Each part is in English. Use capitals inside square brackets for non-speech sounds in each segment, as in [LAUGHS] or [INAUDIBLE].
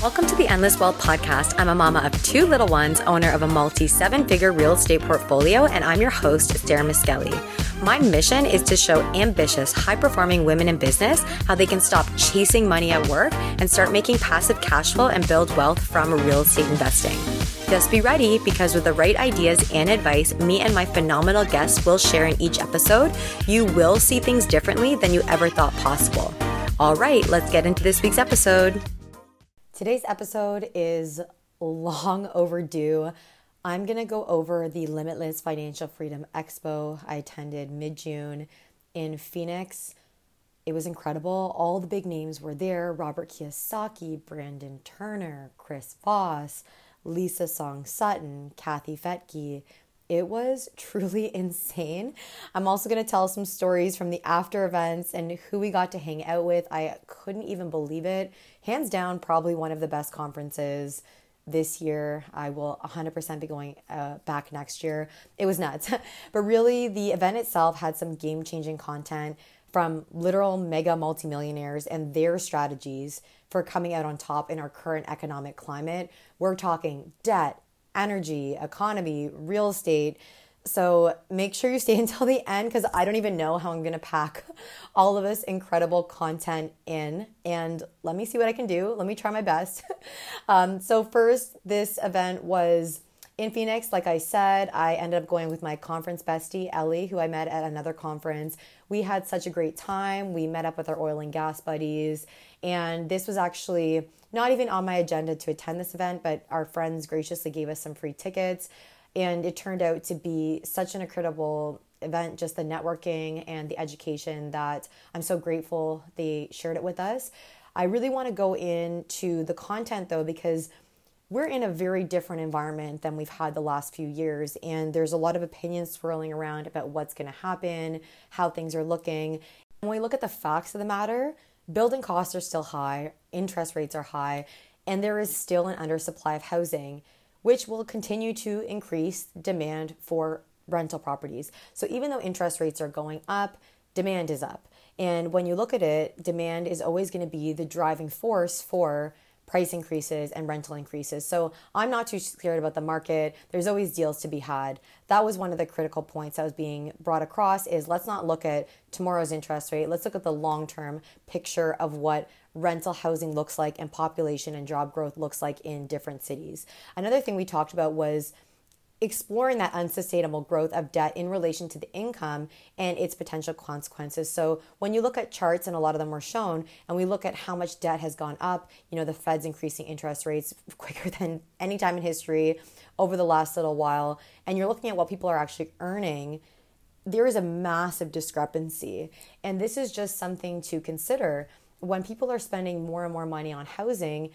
Welcome to the Endless Wealth Podcast. I'm a mama of two little ones, owner of a multi seven figure real estate portfolio, and I'm your host, Sarah Miskelly. My mission is to show ambitious, high performing women in business how they can stop chasing money at work and start making passive cash flow and build wealth from real estate investing. Just be ready because with the right ideas and advice, me and my phenomenal guests will share in each episode, you will see things differently than you ever thought possible. All right, let's get into this week's episode. Today's episode is long [LAUGHS] overdue. I'm going to go over the Limitless Financial Freedom Expo I attended mid June in Phoenix. It was incredible. All the big names were there Robert Kiyosaki, Brandon Turner, Chris Voss, Lisa Song Sutton, Kathy Fettke, it was [LAUGHS] truly insane. I'm also going to tell some stories from the after events and who we got to hang out with. I couldn't even believe it. Hands down, probably one of the best conferences this year. I will 100% be going uh, back next year. It was nuts. [LAUGHS] but really, the event itself had some game changing content from literal mega multimillionaires and their strategies for coming out on top in our current economic climate. We're talking debt, energy, economy, real estate. So make sure you stay [LAUGHS] until the end because I don't even know how I'm going to pack [LAUGHS] all of this incredible content in. And let me see what I can do. Let me try my best. [LAUGHS] um, so, first, this event was in Phoenix. Like I said, I ended up going with my conference bestie, Ellie, who I met at another conference. We had such a great time. We met up with our oil and gas buddies. And this was actually not even on my agenda to attend this event, but our friends graciously gave us some free tickets. And it turned out to be such an incredible event, just the networking and the education that I'm so grateful they shared it with us. I really want to go into the content though, because we're in a very different environment than we've had the last few years. And there's a lot of opinions swirling around about what's going to happen, how things are looking. When we look at the facts of the matter, building costs are still high, interest rates are high, and there is still an undersupply of housing, which will continue to increase demand for rental properties. So even though interest rates are going up, demand is up. And when you look at it, demand is always going to be the driving force for price increases and rental increases. So I'm not too scared about the market. There's always deals to be had. That was one of the critical points that was being brought across is let's not look at tomorrow's interest rate. Let's look at the long-term picture of what rental housing looks like and population and job growth looks like in different cities. Another thing we talked about was exploring that unsustainable growth of debt in relation to the income and its potential consequences. So when you look at charts and a lot of them were shown and we look at how much debt has gone up, you know, the Fed's increasing interest rates [LAUGHS] quicker than any time in history over the last little while and you're looking at what people are actually earning, there is a massive discrepancy. And this is just something to consider when people are spending more and more money on housing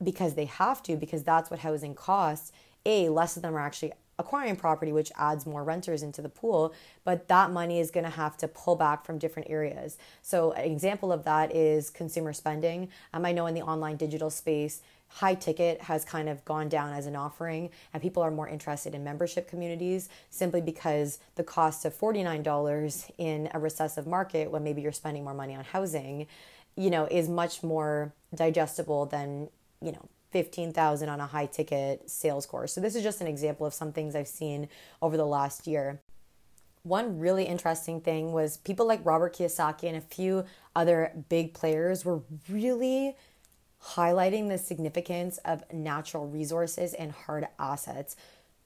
because they have to because that's what housing costs a less of them are actually acquiring property, which adds more renters into the pool, but that money is going to have to pull back from different areas. So, an example of that is consumer spending. Um, I know in the online digital space, high ticket has kind of gone down as an offering, and people are more interested in membership communities simply because the cost of $49 in a recessive market when maybe you're spending more money on housing, you know, is much more digestible than, you know, 15,000 on a high ticket sales course. So this is just an example of some things I've seen over the last year. One really interesting thing was people like Robert Kiyosaki and a few other big players were really highlighting the significance of natural resources and hard assets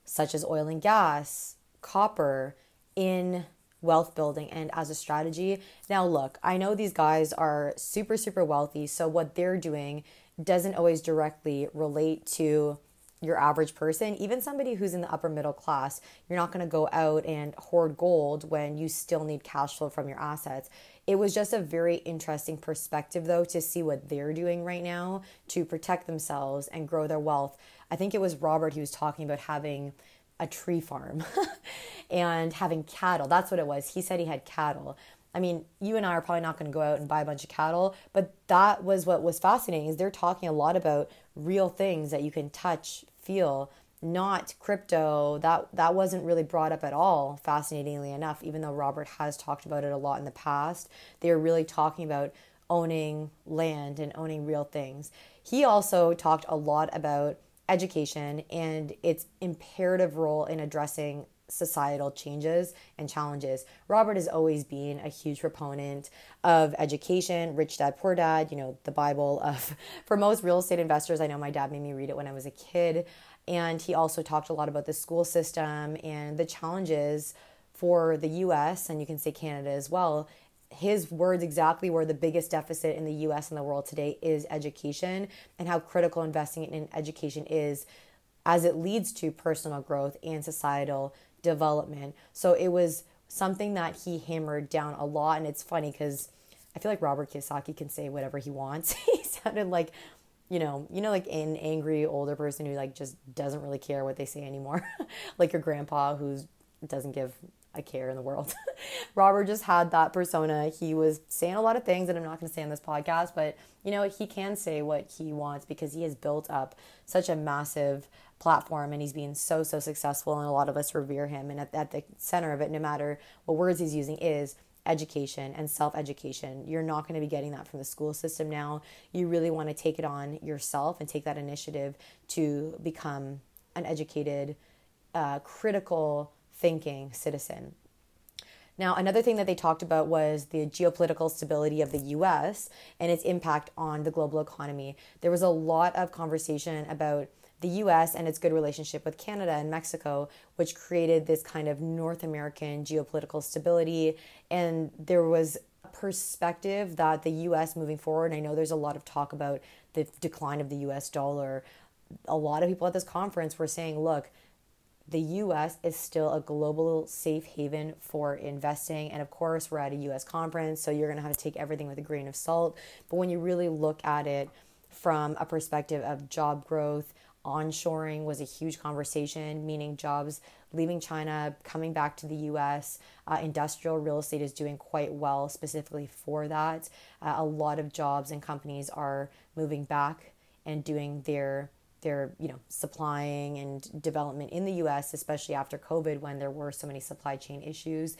such as oil and gas, copper in wealth building and as a strategy. Now, look, I know these guys are super, super wealthy. So, what they're doing doesn't always directly relate to your average person, even somebody who's in the upper middle class, you're not going to go out and hoard gold when you still need cash flow from your assets. It was just a very interesting perspective, though, to see what they're doing right now to protect themselves and grow their wealth. I think it was Robert he was talking about having a tree farm [LAUGHS] and having cattle. That's what it was. He said he had cattle. I mean, you and I are probably not going to go out and buy a bunch of cattle, but that was what was fascinating is they're talking a lot about real things that you can touch, feel, not crypto. That that wasn't really brought up at all, fascinatingly enough, even though Robert has talked about it a lot in the past. They're really talking about owning land and owning real things. He also talked a lot about education and its imperative role in addressing societal changes and challenges. Robert has always been a huge proponent of education, rich dad, poor dad, you know, the Bible of [LAUGHS] for most real estate investors. I know my dad made me read it when I was a kid. And he also talked a lot about the school system and the challenges for the US and you can say Canada as well. His words exactly were the biggest deficit in the US and the world today is education and how critical investing in education is as it leads to personal growth and societal development. So it was something that he hammered down a lot. And it's funny because I feel like Robert Kiyosaki can say whatever he wants. [LAUGHS] he sounded like, you know, you know, like an angry older person who like just doesn't really care what they say anymore. [LAUGHS] like your grandpa who doesn't give a care in the world. [LAUGHS] Robert just had that persona. He was saying a lot of things that I'm not going to say on this podcast, but you know, he can say what he wants because he has built up such a massive platform and he's being so so successful and a lot of us revere him and at, at the center of it no matter what words he's using is education and self education. You're not going to be getting that from the school system now. You really want to take it on yourself and take that initiative to become an educated, uh, critical thinking citizen. Now, another thing that they talked about was the geopolitical stability of the US and its impact on the global economy. There was a lot of conversation about the US and its good relationship with Canada and Mexico, which created this kind of North American geopolitical stability. And there was a perspective that the US moving forward, I know there's a lot of talk about the decline of the US dollar. A lot of people at this conference were saying, look, the US is still a global safe haven for investing. And of course, we're at a US conference, so you're going to have to take everything with a grain of salt. But when you really look at it from a perspective of job growth, onshoring was a huge conversation, meaning jobs leaving China, coming back to the US. Uh, industrial real estate is doing quite well, specifically for that. Uh, a lot of jobs and companies are moving back and doing their their you know supplying and development in the US especially after covid when there were so many supply chain issues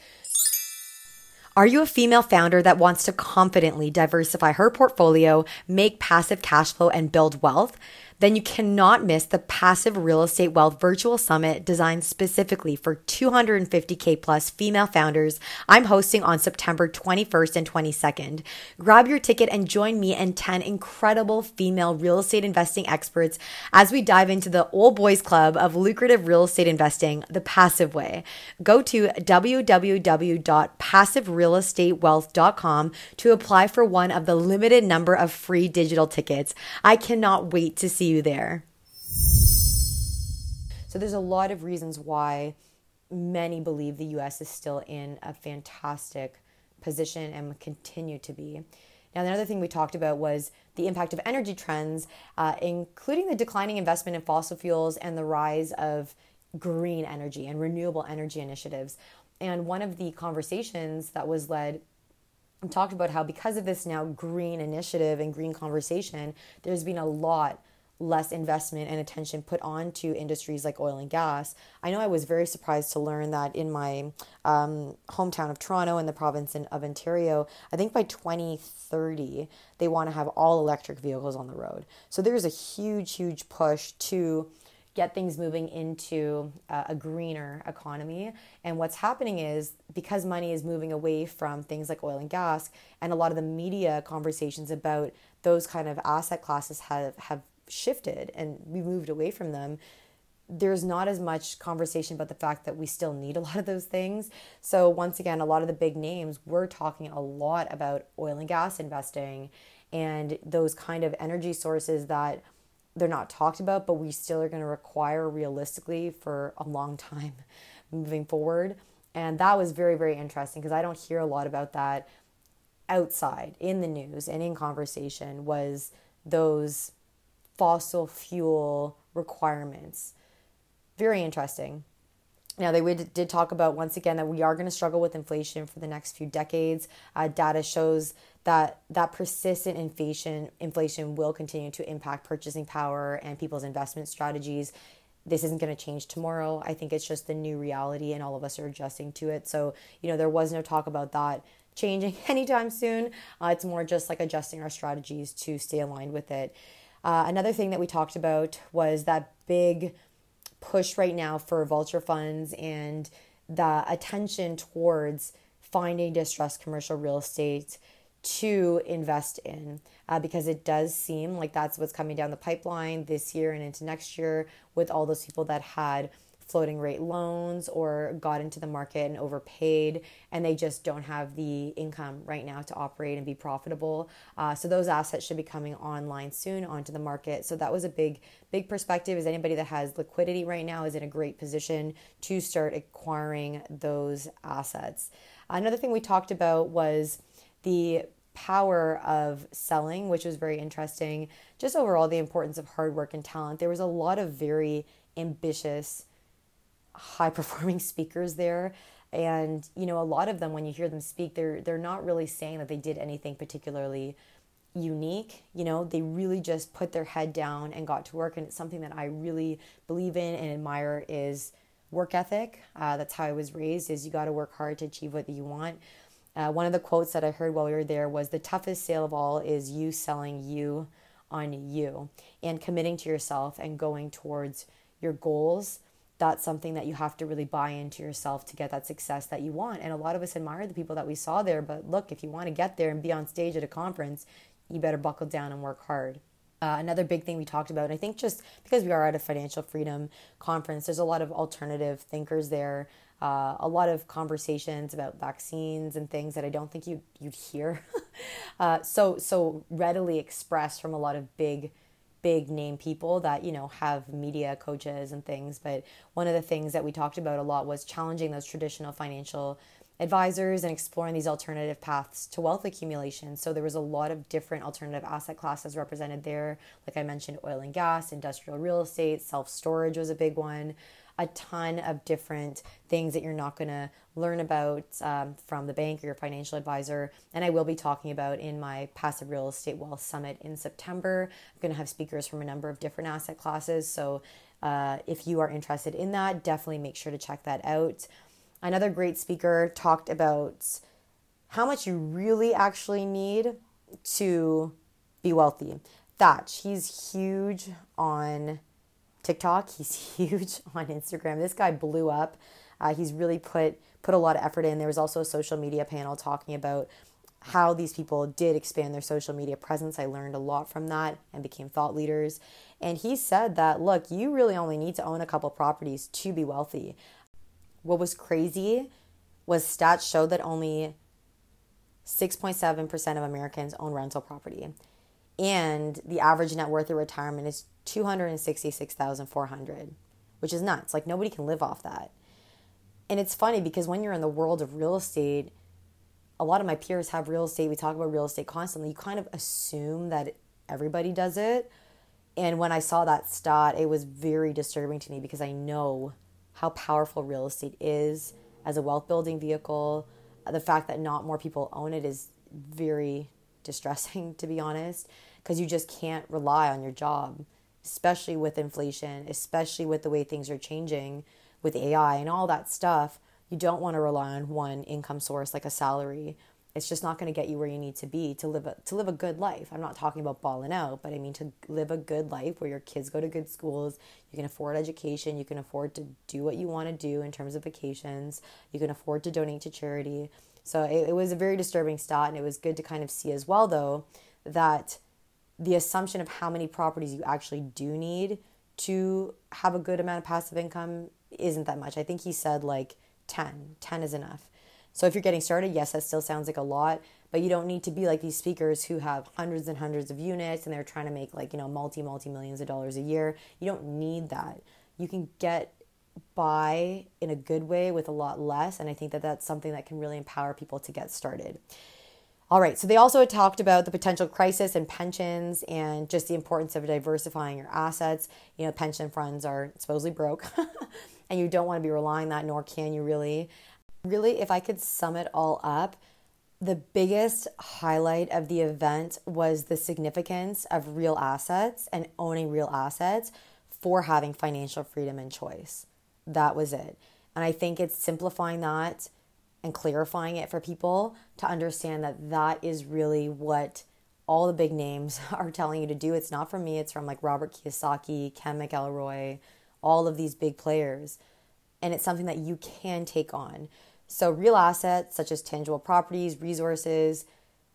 are you a female founder that wants to confidently diversify her portfolio, make passive cash flow, and build wealth? Then you cannot miss the Passive Real Estate Wealth Virtual Summit designed specifically for 250K plus female founders I'm hosting on September 21st and 22nd. Grab your ticket and join me and 10 incredible female real estate investing experts as we dive into the old boys club of lucrative real estate investing the passive way. Go to www.passiverealestatewealth.com to apply for one of the limited number of free digital tickets. I cannot wait to see you there. So there's a lot of reasons why many believe the US is still in a fantastic position and will continue to be. Now, another thing we talked about was the impact of energy trends, uh, including the declining investment in fossil fuels and the rise of green energy and renewable energy initiatives. And one of the conversations that was led talked about how because of this now green initiative and green conversation, there's been a lot less investment and attention put on to industries like oil and gas. I know I was very surprised to learn that in my um, hometown of Toronto in the province in, of Ontario, I think by 2030, they want to have all electric vehicles on the road. So there's a huge, huge push to get things moving into uh, a greener economy. And what's happening is because money is moving away from things like oil and gas, and a lot of the media conversations about those kind of asset classes have, have shifted and we moved away from them there's not as much conversation about the fact that we still need a [LAUGHS] lot of those things. So, once again, a lot of the big names, we're talking a lot about oil and gas investing and those kind of energy sources that they're not talked about, but we still are going to require realistically for a long time [LAUGHS] moving forward. And that was very, very interesting because I don't hear a lot about that outside in the news and in conversation was those fossil fuel requirements. Very interesting. Now, they did talk about once again that we are going to struggle with inflation for the next few decades. Uh, data shows that that persistent inflation inflation will continue to impact purchasing power and people's investment strategies. This isn't going to change tomorrow. I think it's just the new reality, and all of us are adjusting to it. So, you know, there was no talk about that changing [LAUGHS] anytime soon. Uh, it's more just like adjusting our strategies to stay aligned with it. Uh, another thing that we talked about was that big push right now for vulture funds and the attention towards finding distressed commercial real estate to invest in uh, because it does seem like that's what's coming down the pipeline this year and into next year with all those people that had floating rate loans or got into the market and overpaid and they just don't have the income right now to operate and be profitable uh, so those assets should be coming online soon onto the market so that was a big big perspective is anybody that has liquidity right now is in a great position to start acquiring those assets another thing we talked about was the power of selling, which was very interesting. Just overall, the importance of hard work and talent. There was a lot of very ambitious high [LAUGHS] performing speakers there. And you know a lot of them when you hear them speak they're they're not really saying that they did anything particularly unique. You know they really just put their head down and got to work. And it's something that i really believe in and admire is work ethic. Uh, that's how i was raised is you got to work hard to achieve what you want. Uh, one of the quotes that i heard while we were there was the toughest sale of all is you selling you on you and committing to yourself and going towards your goals that's something that you have to really buy into yourself to get that success that you want. And a lot of us admire the people that we saw there, but look, if you want to get there and be on stage at a conference, you better buckle down and work hard. Uh, another big thing we talked about, and I think just because we are at a financial freedom conference, there's a lot of alternative thinkers there, uh, a lot of conversations about vaccines and things that I don't think you'd, you'd hear [LAUGHS] uh, so so readily expressed from a lot of big big name people that you know have media coaches and things but one of the things that we talked about a lot was challenging those traditional financial advisors and exploring these alternative paths to wealth accumulation so there was a lot of different alternative asset classes represented there like i mentioned oil and gas industrial real estate self storage was a big one a ton of different things that you're not going to learn about um, from the bank or your financial advisor. And I will be talking about in my Passive Real Estate Wealth Summit in September. I'm going to have speakers from a number of different asset classes. So uh, if you are interested in that, definitely make sure to check that out. Another great speaker talked about how much you really actually need to be wealthy. Thatch, he's huge on TikTok. He's [LAUGHS] huge on Instagram. This guy blew up. Uh, he's really put put a lot of effort in. There was also a social media panel talking about how these people did expand their social media presence. I learned a lot from that and became thought leaders. And he said that look, you really only need to own a couple properties to be wealthy. What was crazy was stats showed that only 6.7% of Americans own rental property. And the average net worth of retirement is 266,400, which is nuts. Like nobody can live off that. And it's funny because when you're in the world of real estate, a lot of my peers have real estate. We talk about real estate constantly. You kind of assume that everybody does it. And when I saw that stat, it was very disturbing to me because I know how powerful real estate is as a wealth building vehicle. Uh, the fact that not more people own it is very distressing, [LAUGHS] to be honest, because you just can't rely on your job especially with inflation, especially with the way things are changing with AI and all that stuff, you don't want to rely on one income source like a salary. It's just not going to get you where you need to be to live a, to live a good life. I'm not talking about balling out, but I mean to live a good life where your kids go to good schools, you can afford education, you can afford to do what you want to do in terms of vacations, you can afford to donate to charity. So it, it was a very disturbing stat, and it was good to kind of see as well, though, that the assumption of how many properties you actually do need to have a good amount of passive income isn't that much. I think he said like 10. 10 is enough. So if you're getting started, yes, that still sounds like a lot, but you don't need to be like these speakers who have hundreds and hundreds of units and they're trying to make like, you know, multi multi millions of dollars a year. You don't need that. You can get by in a good way with a lot less, and I think that that's something that can really empower people to get started. All right, so they also talked about the potential crisis in pensions and just the importance of diversifying your assets. You know, pension funds are supposedly broke, [LAUGHS] and you don't want to be relying on that, nor can you really. Really, if I could sum it all up, the biggest highlight of the event was the significance of real assets and owning real assets for having financial freedom and choice. That was it. And I think it's simplifying that and clarifying it for people to understand that that is really what all the big names [LAUGHS] are telling you to do. It's not from me, it's from like Robert Kiyosaki, Ken McElroy, all of these big players. And it's something that you can take on. So, real assets such as tangible properties, resources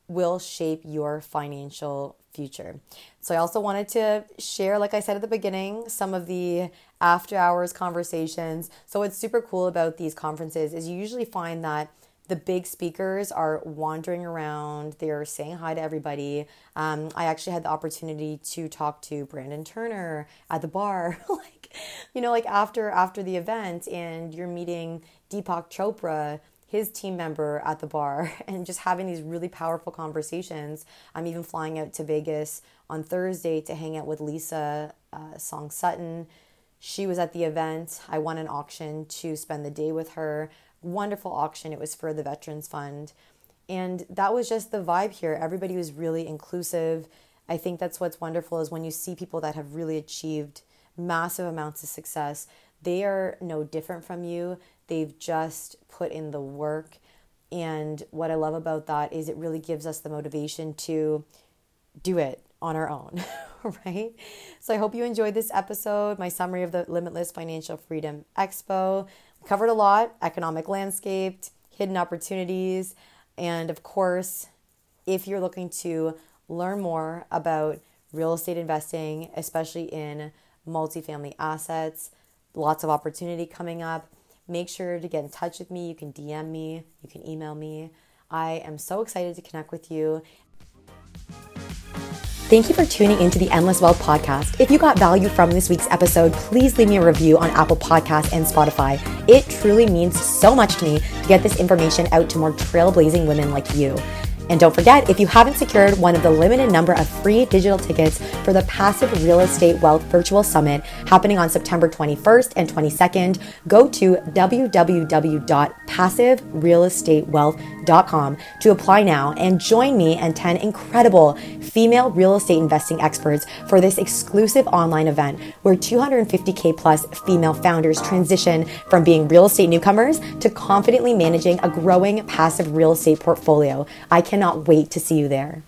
will shape your financial future. So, I also wanted to share, like I said at the beginning, some of the after hours conversations. So, what's super cool about these conferences is you usually find that the big speakers are wandering around. They're saying hi to everybody. Um, I actually had the opportunity to talk to Brandon Turner at the bar, [LAUGHS] like you know, like after after the event, and you're meeting Deepak Chopra, his team member at the bar, [LAUGHS] and just having these really powerful conversations. I'm even flying out to Vegas on Thursday to hang out with Lisa uh, Song Sutton. She was at the event. I won an auction to spend the day with her wonderful auction. It was for the Veterans Fund. And that was just the vibe here. Everybody was really inclusive. I think that's what's wonderful is when you see people that have really achieved massive amounts of success, they are no different from you. They've just put in the work. And what I love about that is it really gives us the motivation to do it on our own, [LAUGHS] right? So I hope you enjoyed this episode, my summary of the Limitless Financial Freedom Expo covered a lot economic landscape, hidden opportunities, and of course, if you're looking to learn more about real estate investing, especially in multifamily assets, lots of opportunity coming up. Make sure to get in touch with me. You can DM me, you can email me. I am so excited to connect with you Thank you for tuning into the Endless Wealth podcast. If you got value from this week's episode, please leave me a review on Apple Podcasts and Spotify. It truly means so much to me to get this information out to more trailblazing women like you. And don't forget, if you haven't secured one of the limited number of free digital tickets for the Passive Real Estate Wealth Virtual Summit happening on September 21st and 22nd, go to www.passiverealestatewealth.com to apply now and join me and 10 incredible female real estate investing experts for this exclusive online event where 250K plus female founders transition from being real estate newcomers to confidently managing a growing passive real estate portfolio. I cannot wait to see you there.